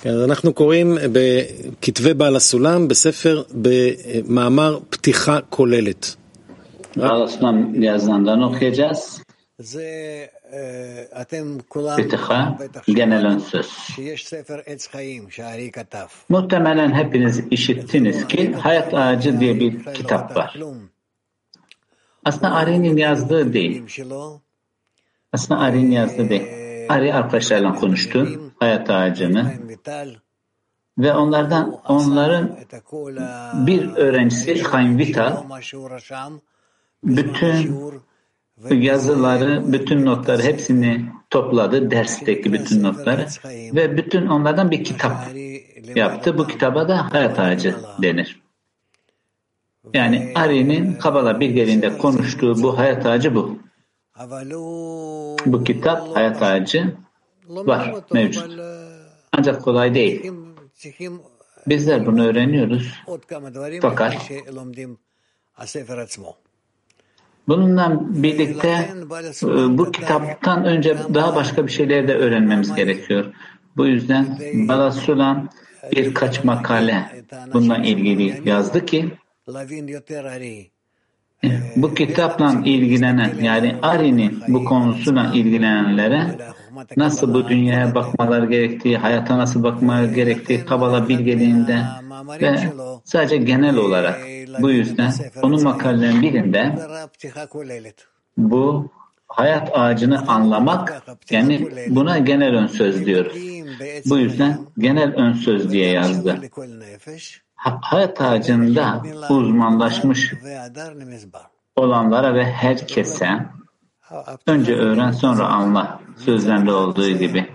כן, אנחנו קוראים בכתבי בעל הסולם בספר, במאמר פתיחה כוללת. Bağlasından yazılanlarını okuyacağız. זה, אה, אתם כולם Fitiha, בטח genel ön שמעתם söz. שיש ספר עץ חיים שהארי כתב. Muhtemelen hepiniz işittiniz ki Hayat Ağacı diye bir בכלל לא kitap כתב var. כלום. Aslında Ari'nin yazdığı değil. עם שלו, Aslında Ari'nin yazdığı değil. Ari arkadaşlarla konuştu. hayat ağacını ve onlardan onların bir öğrencisi Chaim Vital bütün yazıları, bütün notları hepsini topladı, dersteki bütün notları ve bütün onlardan bir kitap yaptı. Bu kitaba da hayat ağacı denir. Yani Ari'nin Kabala bilgeliğinde konuştuğu bu hayat ağacı bu. Bu kitap hayat ağacı var, mevcut. Ancak kolay değil. Bizler bunu öğreniyoruz. Fakat bununla birlikte e, bu kitaptan önce daha başka bir şeyler de öğrenmemiz gerekiyor. Bu yüzden Balasulan birkaç makale bununla ilgili yazdı ki e, bu kitapla ilgilenen yani Ari'nin bu konusuyla ilgilenenlere nasıl bu dünyaya bakmalar gerektiği, hayata nasıl bakmalar gerektiği Kabala bilgeliğinde ve sadece genel olarak bu yüzden onun makalelerin birinde bu hayat ağacını anlamak yani buna genel ön söz diyoruz. Bu yüzden genel ön söz diye yazdı. Hayat ağacında uzmanlaşmış olanlara ve herkese Önce öğren sonra anla sözlerinde olduğu gibi.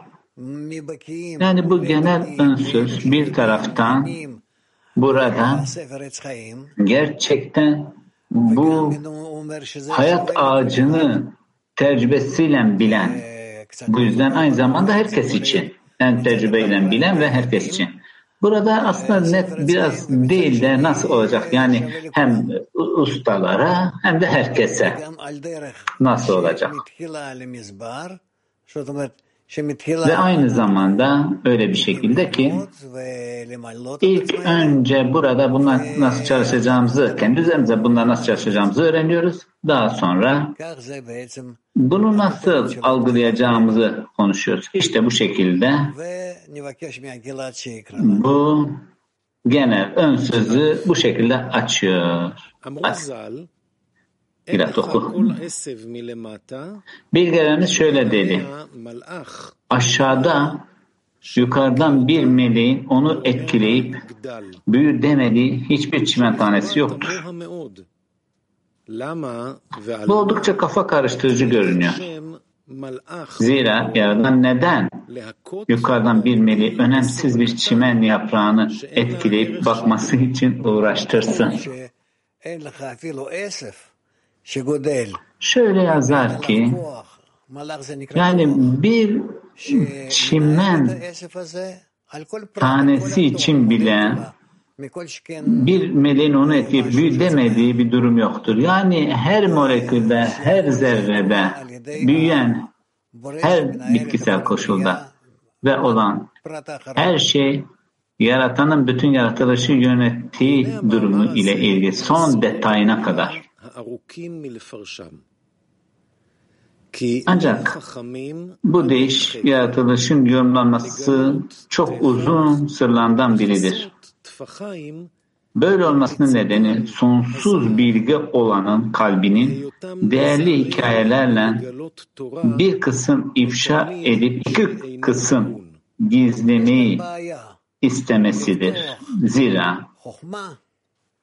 Yani bu genel önsöz bir taraftan burada gerçekten bu hayat ağacını tecrübesiyle bilen bu yüzden aynı zamanda herkes için yani tecrübeyle bilen ve herkes için Burada aslında net biraz değil de nasıl olacak? Yani hem ustalara hem de herkese nasıl olacak? Ve aynı zamanda öyle bir şekilde ki ilk önce burada bunlar nasıl çalışacağımızı, kendi üzerimize bunlar nasıl çalışacağımızı öğreniyoruz. Daha sonra bunu nasıl algılayacağımızı konuşuyoruz. İşte bu şekilde bu genel ön sözü bu şekilde açıyor. Aç biraz oku. Bilgelerimiz şöyle dedi. Aşağıda yukarıdan bir meleğin onu etkileyip büyür demediği hiçbir çimen tanesi yoktur. Bu oldukça kafa karıştırıcı görünüyor. Zira yaradan neden yukarıdan bir meleği önemsiz bir çimen yaprağını etkileyip bakması için uğraştırsın? Şöyle yazar ki yani bir çimen tanesi için bile bir meleğin onu etkileyip büyü bir durum yoktur. Yani her molekülde, her zerrede büyüyen her bitkisel koşulda ve olan her şey yaratanın bütün yaratılışı yönettiği durumu ile ilgili son detayına kadar. Ancak bu değiş yaratılışın yorumlanması çok uzun sırlardan biridir. Böyle olmasının nedeni sonsuz bilgi olanın kalbinin değerli hikayelerle bir kısım ifşa edip iki kısım gizlemeyi istemesidir. Zira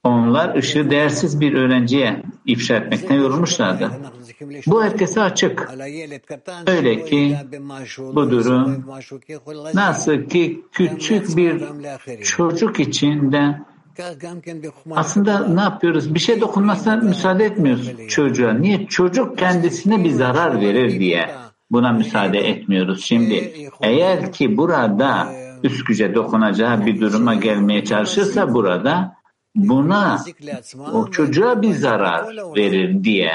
onlar ışığı değersiz bir öğrenciye ifşa etmekten yorulmuşlardı. Bu herkese açık. Öyle ki bu durum nasıl ki küçük bir çocuk için de aslında ne yapıyoruz? Bir şey dokunmasına müsaade etmiyoruz çocuğa. Niye? Çocuk kendisine bir zarar verir diye buna müsaade etmiyoruz. Şimdi eğer ki burada üst güce dokunacağı bir duruma gelmeye çalışırsa burada buna o çocuğa bir zarar verir diye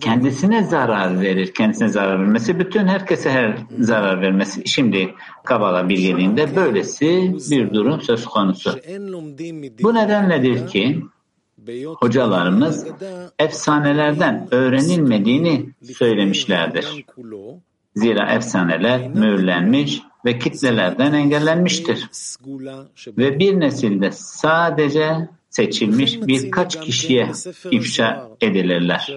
kendisine zarar verir, kendisine zarar vermesi, bütün herkese her zarar vermesi. Şimdi Kabala bilgeliğinde böylesi bir durum söz konusu. Bu nedenledir ki hocalarımız efsanelerden öğrenilmediğini söylemişlerdir. Zira efsaneler mühürlenmiş ve kitlelerden engellenmiştir. Ve bir nesilde sadece seçilmiş birkaç kişiye ifşa edilirler.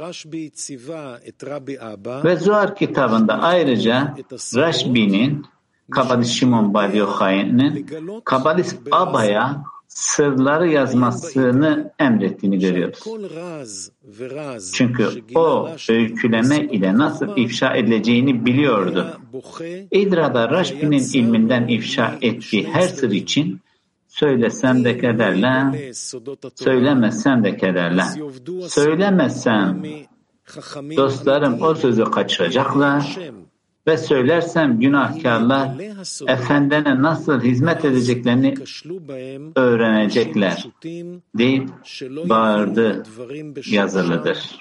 Ve Zuhar kitabında ayrıca Raşbi'nin Kabadis Şimon Bar Yochai'nin Kabadis Aba'ya sırları yazmasını emrettiğini görüyoruz. Çünkü o öyküleme ile nasıl ifşa edileceğini biliyordu. İdra'da Raşbi'nin ilminden ifşa ettiği her sır için söylesem de kederle, söylemesem de kederle. Söylemesem dostlarım o sözü kaçıracaklar ve söylersem günahkarlar efendine nasıl hizmet edeceklerini öğrenecekler deyip bağırdı yazılıdır.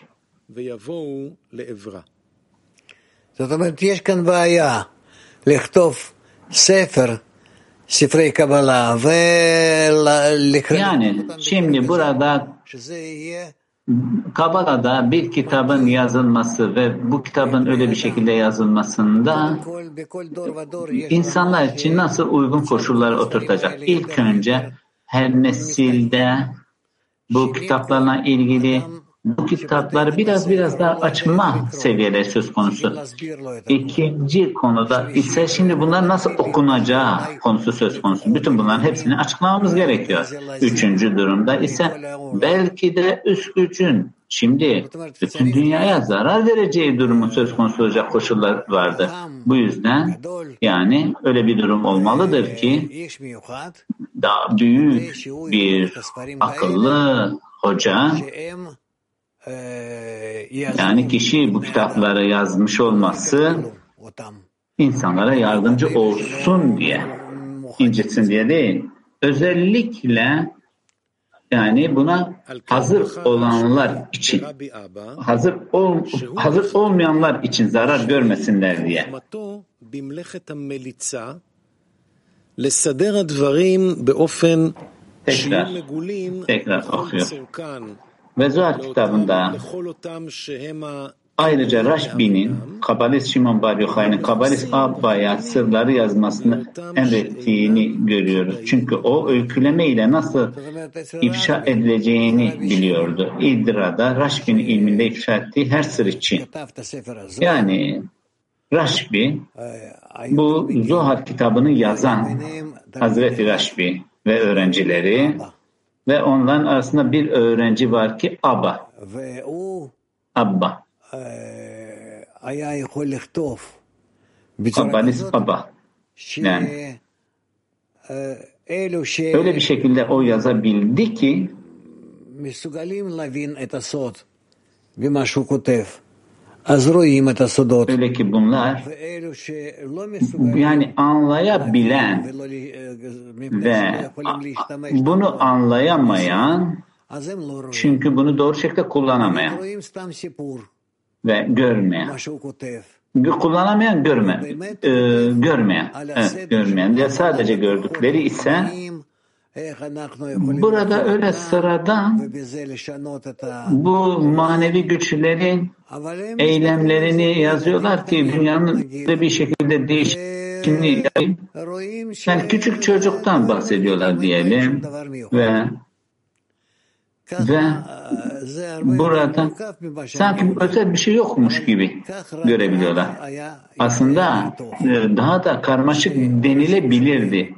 זאת אומרת, יש כאן בעיה לכתוב ספר, ספרי קבלה, ולקרוא... Yani şimdi burada שזה יהיה Kabala'da bir kitabın yazılması ve bu kitabın öyle bir şekilde yazılmasında בכל, בכל דור ודור יש... insanlar için nasıl uygun koşullar oturtacak? İlk önce her nesilde bu kitaplarla ilgili bu kitapları biraz biraz daha açma seviyede söz konusu. İkinci konuda ise şimdi bunlar nasıl okunacağı konusu söz konusu. Bütün bunların hepsini açıklamamız gerekiyor. Üçüncü durumda ise belki de üst gücün şimdi bütün dünyaya zarar vereceği durumu söz konusu olacak koşullar vardı. Bu yüzden yani öyle bir durum olmalıdır ki daha büyük bir akıllı hoca yani kişi bu kitapları yazmış olması insanlara yardımcı olsun diye, incitsin diye değil. Özellikle yani buna hazır olanlar için, hazır ol, hazır olmayanlar için zarar görmesinler diye. Tekrar, tekrar okuyor. Ve Zuhat kitabında ayrıca Raşbi'nin Kabalist Şimon Bar Yochai'nin Kabalist Abba'ya sırları yazmasını emrettiğini görüyoruz. Çünkü o öyküleme ile nasıl ifşa edileceğini biliyordu. İdra'da Raşbi'nin ilminde ifşa ettiği her sır için. Yani Raşbi bu Zuhar kitabını yazan Hazreti Raşbi ve öğrencileri ve onların arasında bir öğrenci var ki Abba. Ve o Abba. Abbanis Abba. Yani öyle bir şekilde o yazabildi ki Öyle ki bunlar yani anlayabilen ve bunu anlayamayan çünkü bunu doğru şekilde kullanamayan ve görmeyen. Kullanamayan görme e, görmeyen. Evet, görmeyen. Diye sadece gördükleri ise Burada öyle sıradan bu manevi güçlerin eylemlerini yazıyorlar ki dünyanın bir şekilde değişimini yani küçük çocuktan bahsediyorlar diyelim ve ve burada sanki özel bir şey yokmuş gibi görebiliyorlar. Aslında daha da karmaşık denilebilirdi.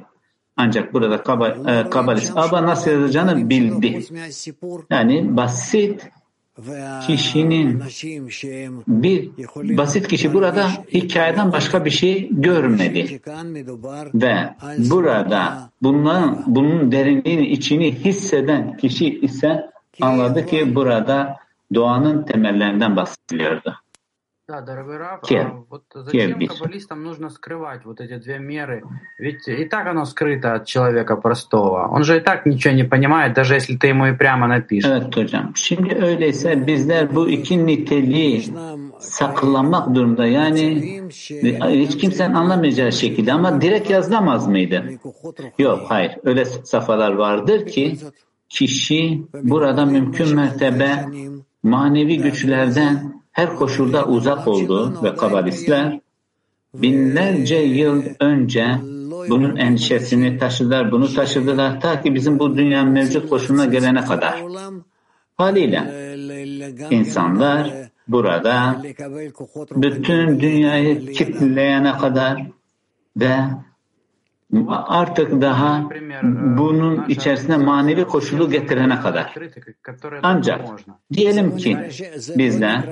Ancak burada kaba, e, kabalist Aba nasıl yazılacağını bildi. Yani basit kişinin bir basit kişi burada hikayeden başka bir şey görmedi ve burada bunların bunun derinliğini içini hisseden kişi ise anladı ki burada doğanın temellerinden bahsediliyordu. Да, дорогой Раф, Киев. а вот зачем Киев бич. каббалистам нужно скрывать вот эти две меры? Ведь и так оно скрыто от человека простого. Он же и так ничего не понимает, даже если ты ему и прямо напишешь. Evet hocam. Şimdi öyleyse bizler bu iki niteliği saklamak durumda. Yani hiç kimsenin anlamayacağı şekilde ama direkt yazılamaz mıydı? Yok hayır. Öyle safhalar vardır ki kişi burada mümkün mertebe manevi güçlerden her koşulda uzak oldu ve kabalistler binlerce yıl önce bunun endişesini taşıdılar, bunu taşıdılar ta ki bizim bu dünyanın mevcut koşuluna gelene kadar. Haliyle insanlar burada bütün dünyayı kitleyene kadar ve artık daha bunun içerisine manevi koşulu getirene kadar. Ancak diyelim ki bizden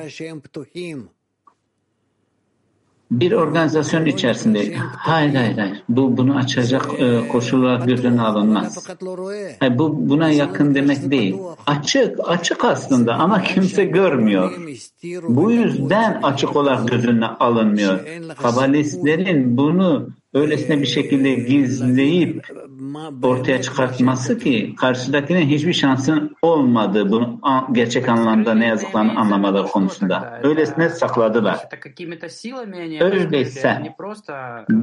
bir organizasyon içerisinde hayır hayır hayır bu bunu açacak e, koşullar gözüne alınmaz. Hayır, bu buna yakın demek değil. Açık açık aslında ama kimse görmüyor. Bu yüzden açık olarak gözüne alınmıyor. Kabalistlerin bunu öylesine bir şekilde gizleyip ortaya çıkartması ki karşıdakinin hiçbir şansın olmadığı bunu gerçek anlamda ne yazıklarını anlamada konusunda. Öylesine sakladılar. Öyleyse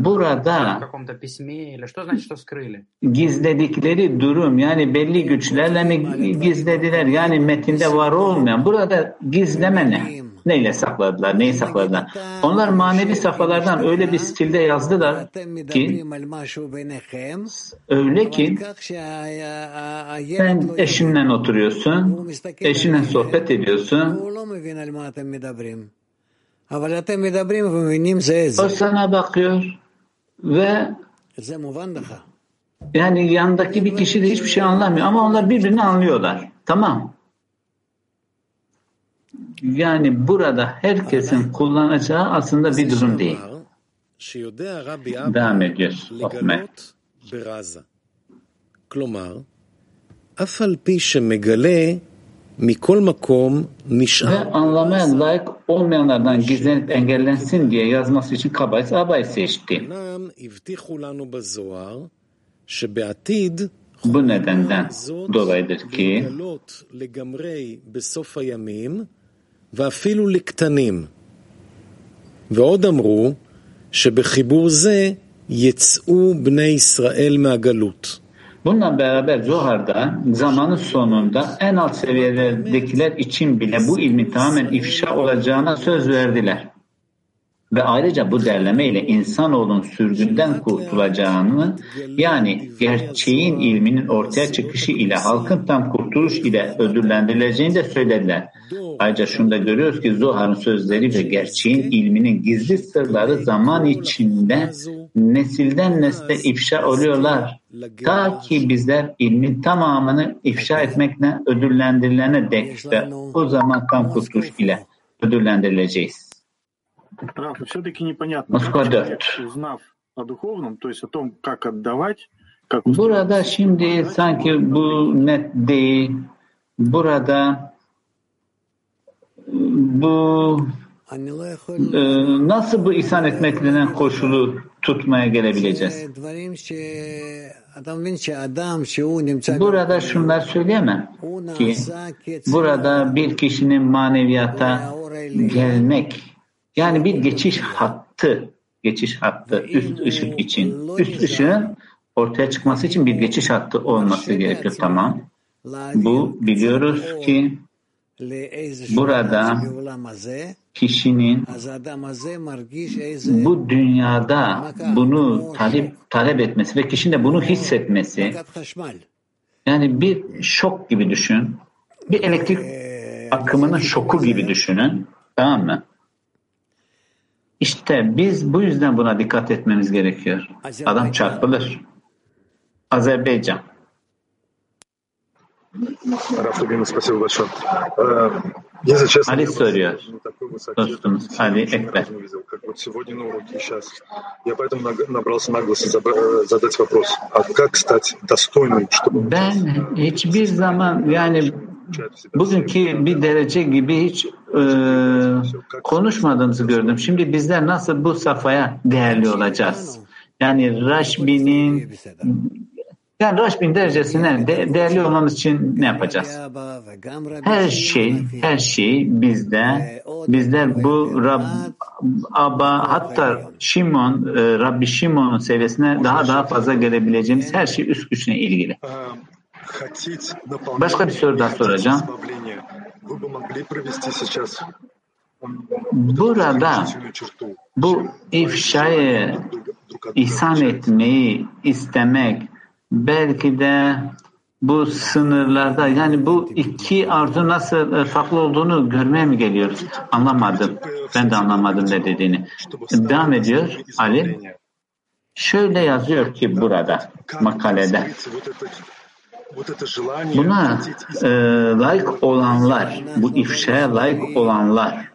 burada gizledikleri durum yani belli güçlerle mi gizlediler yani metinde var olmayan burada gizleme ne? Neyle sakladılar? Neyi sakladılar? Onlar manevi safhalardan öyle bir stilde yazdılar ki öyle ki sen eşinle oturuyorsun, eşinle sohbet ediyorsun, o sana bakıyor ve yani yandaki bir kişi de hiçbir şey anlamıyor ama onlar birbirini anlıyorlar. Tamam. Yani burada herkesin kullanacağı aslında bir durum değil. שיודע רבי Devam אבא ediyoruz. Okuma. לגלות ברזה. כלומר, אף על פי שמגלה, מכל מקום Ve נשאר anlamaya layık olmayanlardan gizlenip engellensin diye yazması için kabayız abayı seçti. אומנם הבטיחו לנו בזוהר שבעתיד Bu nedenden זאת dolayıdır ki ואפילו לקטנים. ועוד אמרו שבחיבור זה יצאו בני ישראל מהגלות. bununla beraber Zohar'da zamanın sonunda en alt seviyelerdekiler için bile bu ilmin tamamen ifşa olacağına söz verdiler. Ve ayrıca bu derleme ile insanoğlunun sürgünden kurtulacağını yani gerçeğin ilminin ortaya çıkışı ile halkın tam kurtuluş ile ödüllendirileceğini de söylediler. Ayrıca şunu da görüyoruz ki Zohar'ın sözleri ve gerçeğin ilminin gizli sırları zaman içinde nesilden nesle ifşa oluyorlar. Ta ki bizler ilmin tamamını ifşa etmekle ödüllendirilene dek ve o zaman tam kurtuluş ile ödüllendirileceğiz. Раф, все-таки непонятно, Москва, как да. человек, узнав о духовном, то есть о том, как отдавать, как Burada şimdi sanki bu net değil. Burada bu e, nasıl bu ihsan etmek denen koşulu tutmaya gelebileceğiz? Burada şunlar söyleyemem ki burada bir kişinin maneviyata gelmek yani bir geçiş hattı geçiş hattı üst ışık için üst ışığın ortaya çıkması için bir geçiş hattı olması gerekiyor tamam. Bu biliyoruz ki burada kişinin bu dünyada bunu talep, talep etmesi ve kişinin de bunu hissetmesi yani bir şok gibi düşün. Bir elektrik akımının şoku gibi düşünün. Tamam mı? İşte biz bu yüzden buna dikkat etmemiz gerekiyor. Adam çarpılır. Azerbaycan. Ali soruyor. Dostumuz Ali Ekber. Ben hiçbir zaman yani bugünkü bir derece gibi hiç e, konuşmadığınızı gördüm. Şimdi bizler nasıl bu safhaya değerli olacağız? Yani Raşbi'nin yani Raşbin derecesine de, değerli olmamız için ne yapacağız? Her şey, her şey bizde, bizler bu Rab, Aba, hatta Şimon, e, Rabbi Şimon'un seviyesine daha daha fazla gelebileceğimiz her şey üst güçle ilgili. Başka bir soru daha soracağım. Burada bu ifşayı ihsan etmeyi istemek belki de bu sınırlarda yani bu iki arzu nasıl farklı olduğunu görmeye mi geliyoruz? Anlamadım. Ben de anlamadım ne dediğini. Devam ediyor Ali. Şöyle yazıyor ki burada makalede. Buna e, layık olanlar, bu ifşaya layık olanlar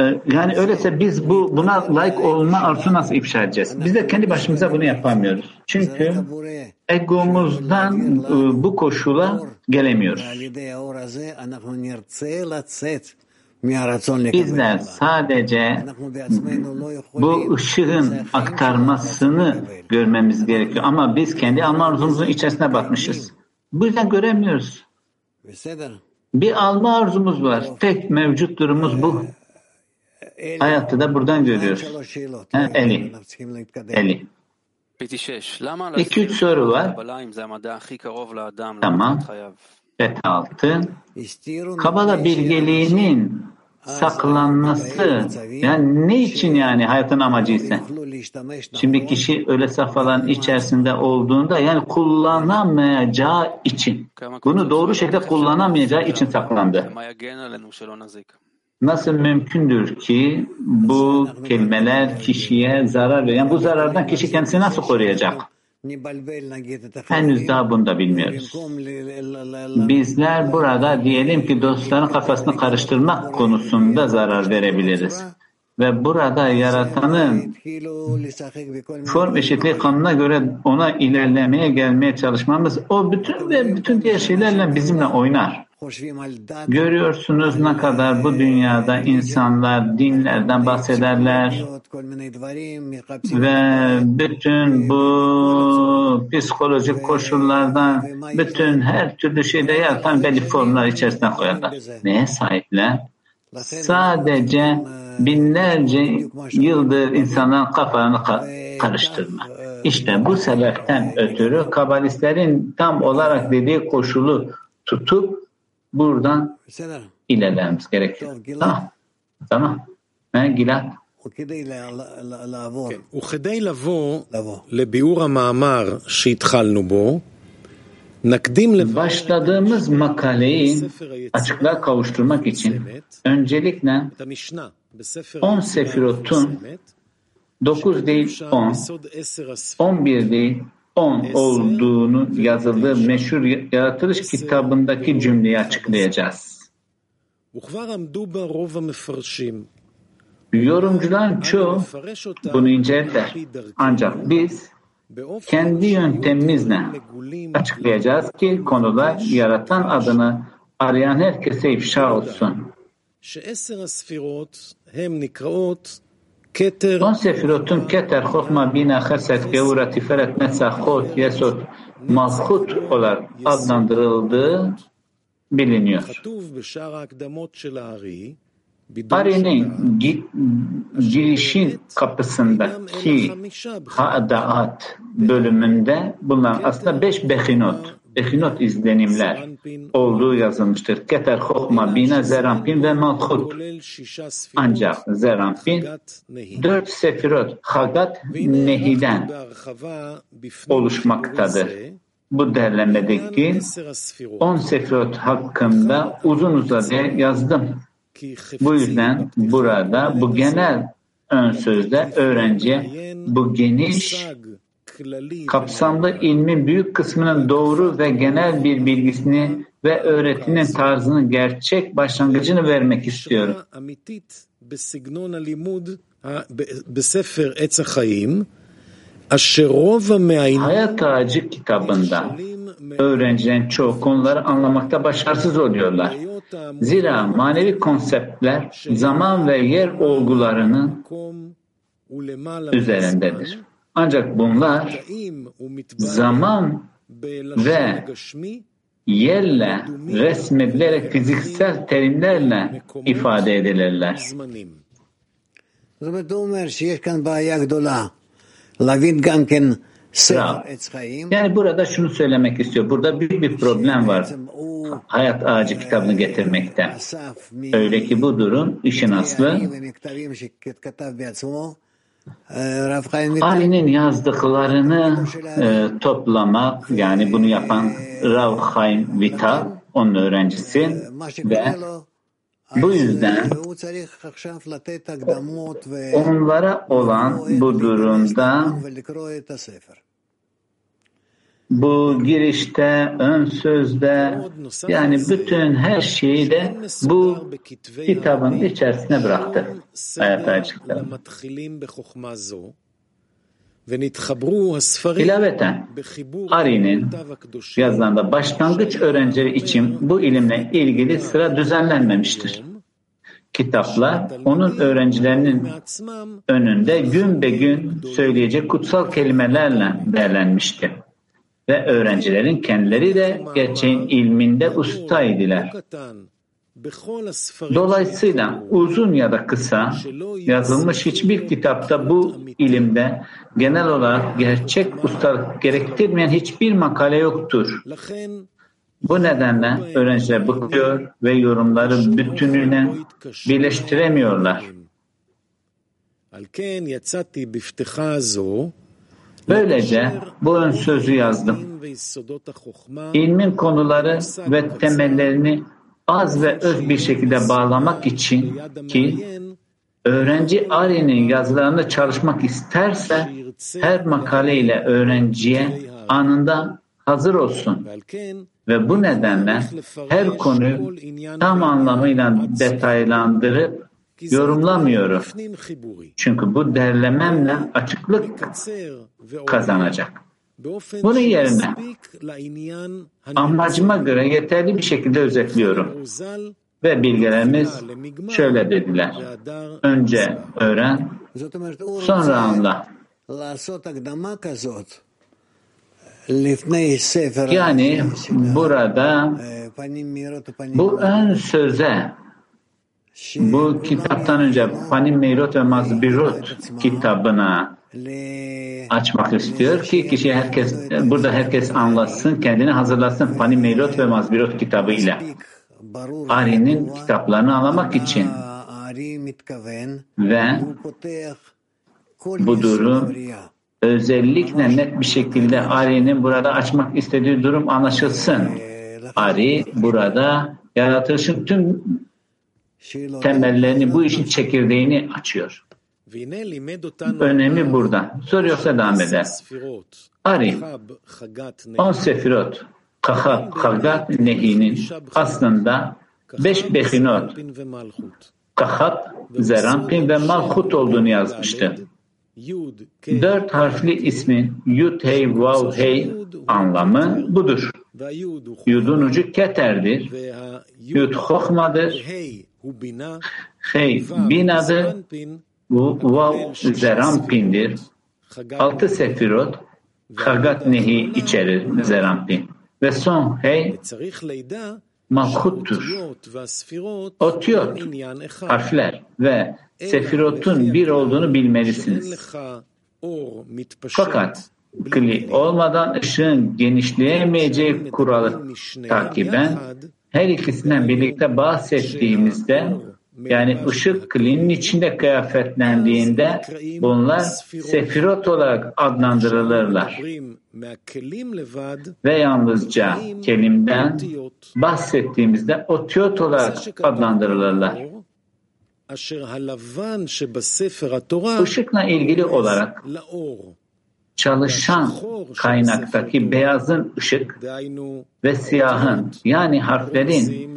e, yani öyleyse biz bu buna layık olma arzu nasıl ifşa edeceğiz? Biz de kendi başımıza bunu yapamıyoruz. Çünkü egomuzdan e, bu koşula gelemiyoruz. Bizler sadece bu ışığın aktarmasını görmemiz gerekiyor. Ama biz kendi alma arzumuzun içerisine batmışız. Bu yüzden göremiyoruz. Bir alma arzumuz var. Tek mevcut durumumuz bu. Hayatta da buradan görüyoruz. Ha, Eli. Eli. İki üç soru var. Tamam. Bet altı. Kabala bilgeliğinin saklanması yani ne için yani hayatın amacı ise şimdi kişi öyle safhaların içerisinde olduğunda yani kullanamayacağı için bunu doğru şekilde kullanamayacağı için saklandı. Nasıl mümkündür ki bu kelimeler kişiye zarar? Yani bu zarardan kişi kendisini nasıl koruyacak? Henüz daha bunu da bilmiyoruz. Bizler burada diyelim ki dostların kafasını karıştırmak konusunda zarar verebiliriz. Ve burada yaratanın form eşitliği kanuna göre ona ilerlemeye gelmeye çalışmamız o bütün ve bütün diğer şeylerle bizimle oynar. Görüyorsunuz ne kadar bu dünyada insanlar dinlerden bahsederler ve bütün bu psikolojik koşullardan bütün her türlü şeyde yaratan belli formlar içerisine koyarlar. Neye sahipler? Sadece binlerce yıldır insanların kafalarını karıştırma. İşte bu sebepten ötürü kabalistlerin tam olarak dediği koşulu tutup buradan ilerlememiz gerekiyor. Tamam. tamam. Ben Gilad. וכדי לבוא לביאור המאמר שהתחלנו בו, נקדים Başladığımız makaleyi açıklığa kavuşturmak için öncelikle 10 sefirotun 9 değil 10, 11 değil 10 olduğunu yazıldığı meşhur yaratılış kitabındaki cümleyi açıklayacağız. Yorumcuların çoğu bunu inceler. Ancak biz kendi yöntemimizle açıklayacağız ki konular yaratan adını arayan herkese ifşa olsun. On sefirotun keter, hokma, bina, heset, gevura, tiferet, netzah, hot, yesot, malhut olarak adlandırıldığı biliniyor. Ari'nin girişin kapısındaki Ha'daat bölümünde bulunan aslında beş behinot, behinot izlenimler olduğu yazılmıştır. Keter, Hokma, Bina, Zerampin ve Malhut. Ancak Zerampin dört sefirot Hagat Nehi'den oluşmaktadır. Bu derlemedeki on sefirot hakkında uzun uzadı yazdım. Bu yüzden burada bu genel ön sözde öğrenciye bu geniş kapsamlı ilmin büyük kısmının doğru ve genel bir bilgisini ve öğretinin tarzının gerçek başlangıcını vermek istiyorum. Hayat Ağacı kitabında öğrencilerin çoğu konuları anlamakta başarısız oluyorlar. Zira manevi konseptler zaman ve yer olgularının üzerindedir. Ancak bunlar zaman ve yerle resmedilerek fiziksel terimlerle ifade edilirler. Yani burada şunu söylemek istiyor. Burada büyük bir problem var. Hayat ağacı kitabını getirmekte. Öyle ki bu durum işin aslı Ali'nin yazdıklarını e, toplamak yani bunu yapan Rav Chaim Vita onun öğrencisi ve bu yüzden onlara olan bu durumda bu girişte, ön sözde yani bütün her şeyi de bu kitabın içerisine bıraktı. Hayat ağacı kitabı. İlaveten Ari'nin yazılarında başlangıç öğrencileri için bu ilimle ilgili sıra düzenlenmemiştir. Kitaplar onun öğrencilerinin önünde gün be gün söyleyecek kutsal kelimelerle değerlenmişti. Ve öğrencilerin kendileri de gerçeğin ilminde ustaydılar. Dolayısıyla uzun ya da kısa yazılmış hiçbir kitapta bu ilimde genel olarak gerçek ustalık gerektirmeyen hiçbir makale yoktur. Bu nedenle öğrenciler bakıyor ve yorumları bütününe birleştiremiyorlar. Böylece bu ön sözü yazdım. İlmin konuları ve temellerini az ve öz bir şekilde bağlamak için ki öğrenci Ari'nin yazılarında çalışmak isterse her makale ile öğrenciye anında hazır olsun. Ve bu nedenle her konuyu tam anlamıyla detaylandırıp yorumlamıyorum. Çünkü bu derlememle açıklık kazanacak. Bunun yerine amacıma göre yeterli bir şekilde özetliyorum. Ve bilgelerimiz şöyle dediler. Önce öğren, sonra anla. Yani burada bu ön söze bu kitaptan önce Panim Meyrot ve Mazbirot kitabına açmak istiyor ki kişi herkes burada herkes anlasın kendini hazırlasın Panim Meyrot ve Mazbirot kitabı ile Ari'nin kitaplarını anlamak için ve bu durum özellikle net bir şekilde Ari'nin burada açmak istediği durum anlaşılsın. Ari burada yaratılışın tüm temellerini, bu işin çekirdeğini açıyor. Önemi burada. Soruyorsa devam eder. Ari, on sefirot, Kahat, Hagat, Nehi'nin aslında beş behinot, Kahat, Zerampin ve Malhut olduğunu yazmıştı. Dört harfli ismin Yud Hey Vav Hey anlamı budur. Yudun ucu Keter'dir. Yud Hokhma'dır. Hey Bina'dır. Vav Zerampin'dir. Altı sefirot Hagat Nehi içerir Zerampin. Ve son Hey Malhut'tur. Otiyot, harfler ve sefirotun bir olduğunu bilmelisiniz. Fakat kli olmadan ışığın genişleyemeyeceği kuralı takiben her ikisinden birlikte bahsettiğimizde yani ışık klinin içinde kıyafetlendiğinde bunlar sefirot olarak adlandırılırlar ve yalnızca kelimden bahsettiğimizde otiyot olarak adlandırılırlar. Işıkla ilgili olarak çalışan kaynaktaki beyazın ışık ve siyahın yani harflerin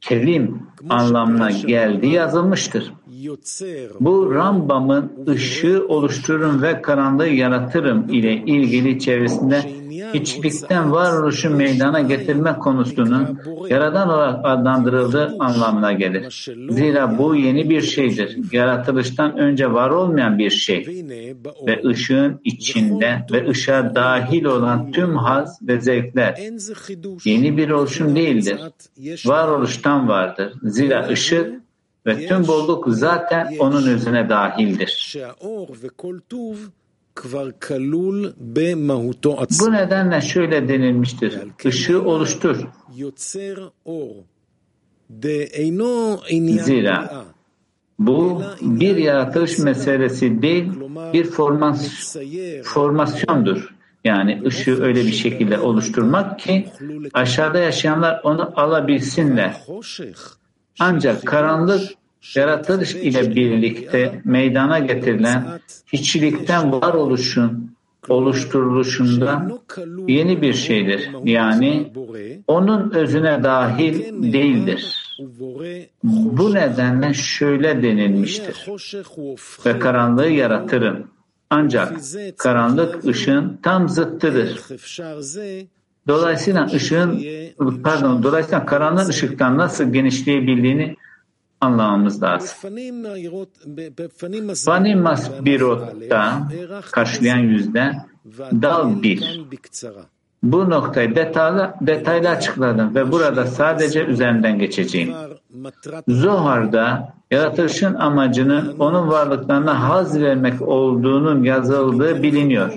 kelim anlamına geldiği yazılmıştır. Bu Rambam'ın ışığı oluştururum ve karanlığı yaratırım ile ilgili çevresinde hiçlikten varoluşu meydana getirme konusunun yaradan olarak adlandırıldığı anlamına gelir. Zira bu yeni bir şeydir. Yaratılıştan önce var olmayan bir şey ve ışığın içinde ve ışığa dahil olan tüm haz ve zevkler yeni bir oluşum değildir. Varoluştan vardır. Zira ışık ve tüm bolluk zaten onun özüne dahildir. Bu nedenle şöyle denilmiştir. Işığı oluştur. Zira bu bir yaratılış meselesi değil, bir formas, formasyondur. Yani ışığı öyle bir şekilde oluşturmak ki aşağıda yaşayanlar onu alabilsinler. Ancak karanlık yaratılış ile birlikte meydana getirilen hiçlikten varoluşun oluşturuluşunda yeni bir şeydir. Yani onun özüne dahil değildir. Bu nedenle şöyle denilmiştir. Ve karanlığı yaratırım. Ancak karanlık ışığın tam zıttıdır. Dolayısıyla ışığın pardon dolayısıyla karanlığın ışıktan nasıl genişleyebildiğini anlamamız lazım. Fani Masbirot'ta karşılayan yüzde dal bir. Bu noktayı detaylı, detaylı açıkladım ve burada sadece üzerinden geçeceğim. Zohar'da yaratılışın amacının onun varlıklarına haz vermek olduğunun yazıldığı biliniyor.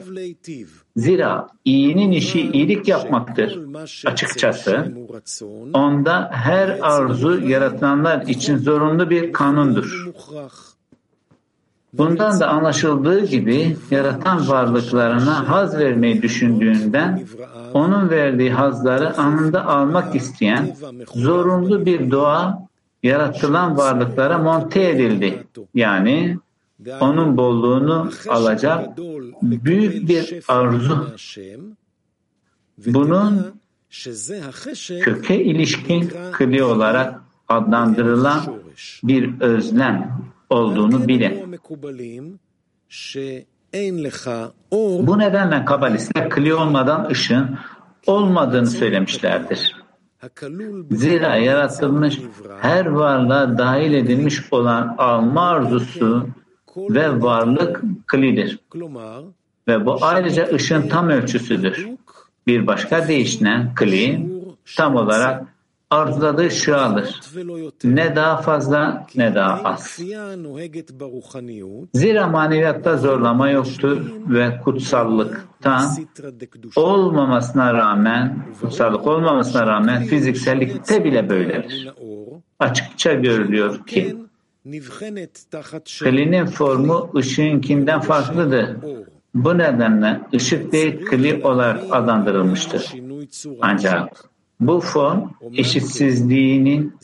Zira iyinin işi iyilik yapmaktır. Açıkçası onda her arzu yaratılanlar için zorunlu bir kanundur. Bundan da anlaşıldığı gibi yaratan varlıklarına haz vermeyi düşündüğünden onun verdiği hazları anında almak isteyen zorunlu bir doğa yaratılan varlıklara monte edildi. Yani onun bolluğunu alacak büyük bir arzu. Bunun köke ilişkin kli olarak adlandırılan bir özlem olduğunu bilin. Bu nedenle kabalistler kli olmadan ışığın olmadığını söylemişlerdir. Zira yaratılmış her varlığa dahil edilmiş olan alma arzusu ve varlık klidir. Ve bu ayrıca ışığın tam ölçüsüdür. Bir başka deyişle kli tam olarak arzuladığı alır. Ne daha fazla ne daha az. Zira maneviyatta zorlama yoktur ve kutsallıkta olmamasına rağmen, kutsallık olmamasına rağmen fiziksellikte bile böyledir. Açıkça görülüyor ki Klinin formu ışığınkinden farklıdır. Bu nedenle ışık değil kli olarak adlandırılmıştır. Ancak bu form eşitsizliğinin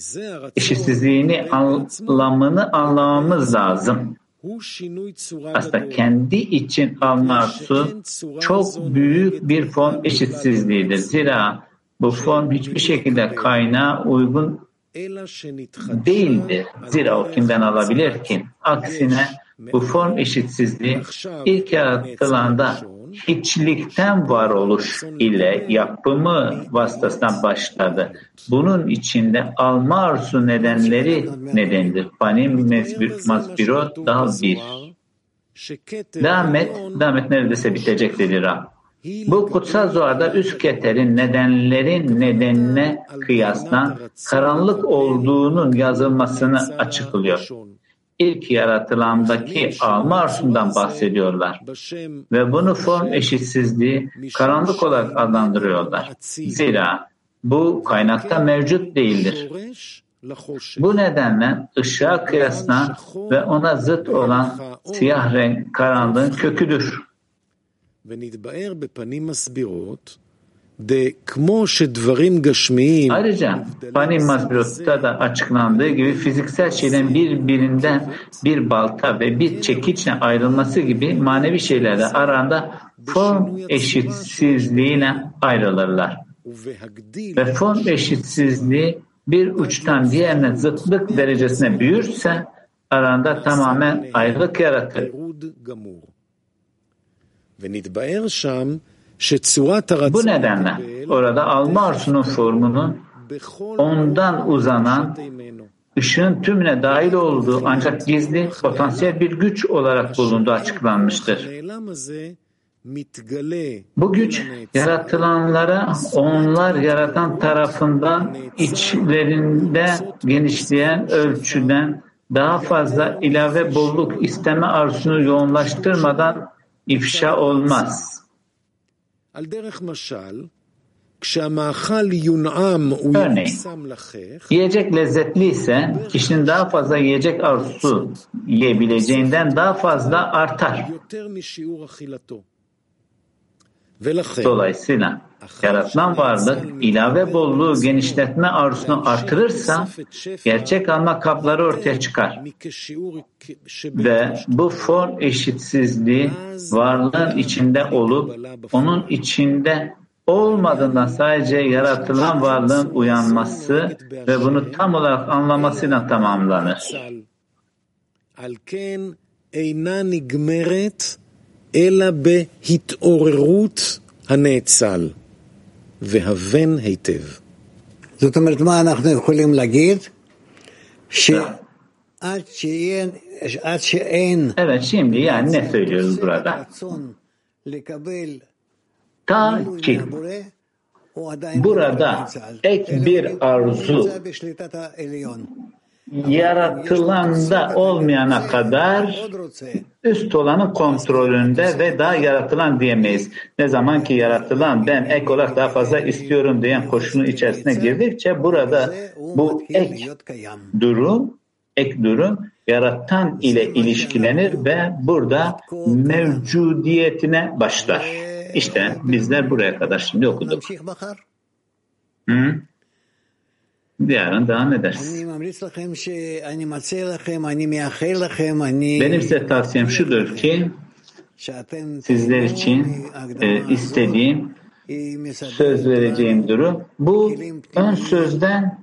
eşitsizliğini anlamını anlamamız lazım. Aslında kendi için alması çok büyük bir form eşitsizliğidir. Zira bu form hiçbir şekilde kaynağa uygun değildir. Zira o kimden alabilir ki? Aksine bu form eşitsizliği ilk yaratılanda hiçlikten varoluş ile yapımı vasıtasından başladı. Bunun içinde alma arzu nedenleri nedendir. Panim masbiro daha bir. Devam et, devam et neredeyse bitecek dedi Rab. Bu kutsal zuarda üst keterin nedenlerin nedenine kıyasla karanlık olduğunun yazılmasını açıklıyor ilk yaratılandaki alma arzusundan bahsediyorlar. Ve bunu form eşitsizliği karanlık olarak adlandırıyorlar. Zira bu kaynakta mevcut değildir. Bu nedenle ışığa kıyasla ve ona zıt olan siyah renk karanlığın köküdür. Ayrıca Panim Mazbilot'ta da açıklandığı gibi fiziksel şeyden birbirinden bir balta ve bir çekiçle ayrılması gibi manevi şeylerde aranda form eşitsizliğiyle ayrılırlar. Ve form eşitsizliği bir uçtan diğerine zıtlık derecesine büyürse aranda tamamen ayrılık yaratır. Bu nedenle orada alma arzusunun formunu ondan uzanan ışığın tümüne dahil olduğu ancak gizli potansiyel bir güç olarak bulunduğu açıklanmıştır. Bu güç yaratılanlara onlar yaratan tarafından içlerinde genişleyen ölçüden daha fazla ilave bolluk isteme arzusunu yoğunlaştırmadan ifşa olmaz. Örneğin, yiyecek lezzetliyse kişinin daha fazla yiyecek arzusu yiyebileceğinden daha fazla artar. Dolayısıyla yaratılan varlık ilave bolluğu genişletme arzusunu artırırsa gerçek alma kapları ortaya çıkar. מכשיעור Ve bu form eşitsizliği varlığın içinde olup onun içinde olmadığından sadece yaratılan varlığın uyanması ve bunu tam olarak anlamasıyla tamamlanır. שבצל. על כן אינה נגמרת אלא בהתעוררות הנאצל, והבן היטב. זאת אומרת, מה אנחנו יכולים להגיד? שעד שאין, עד שאין Evet şimdi yani ne söylüyoruz burada? רצון לקבל Ta מילוי ki מהבורא, הוא עדיין burada בצה"ל. ek bir arzu נמצא בשליטת העליון. yaratılanda olmayana kadar üst olanın kontrolünde ve daha yaratılan diyemeyiz. Ne zaman ki yaratılan ben ek olarak daha fazla istiyorum diyen koşunun içerisine girdikçe burada bu ek durum ek durum yaratan ile ilişkilenir ve burada mevcudiyetine başlar. İşte bizler buraya kadar şimdi okuduk. Hı? yarın devam ederiz. Benim size tavsiyem şudur ki sizler için e, istediğim söz vereceğim durum. Bu ön sözden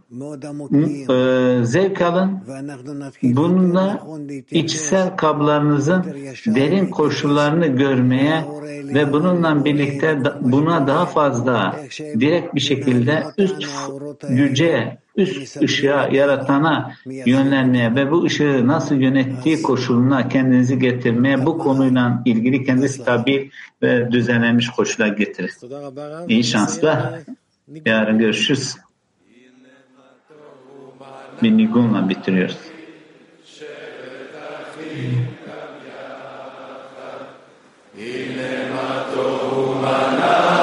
e, zevk alın. Bununla içsel kablarınızın derin koşullarını görmeye ve bununla birlikte da, buna daha fazla direkt bir şekilde üst yüce üst ışığa, yaratana yönlenmeye ve bu ışığı nasıl yönettiği koşuluna kendinizi getirmeye bu konuyla ilgili kendi stabil ve düzenlenmiş koşullar getirir. İyi şanslar. Yarın görüşürüz. Bir bitiriyoruz. Amen.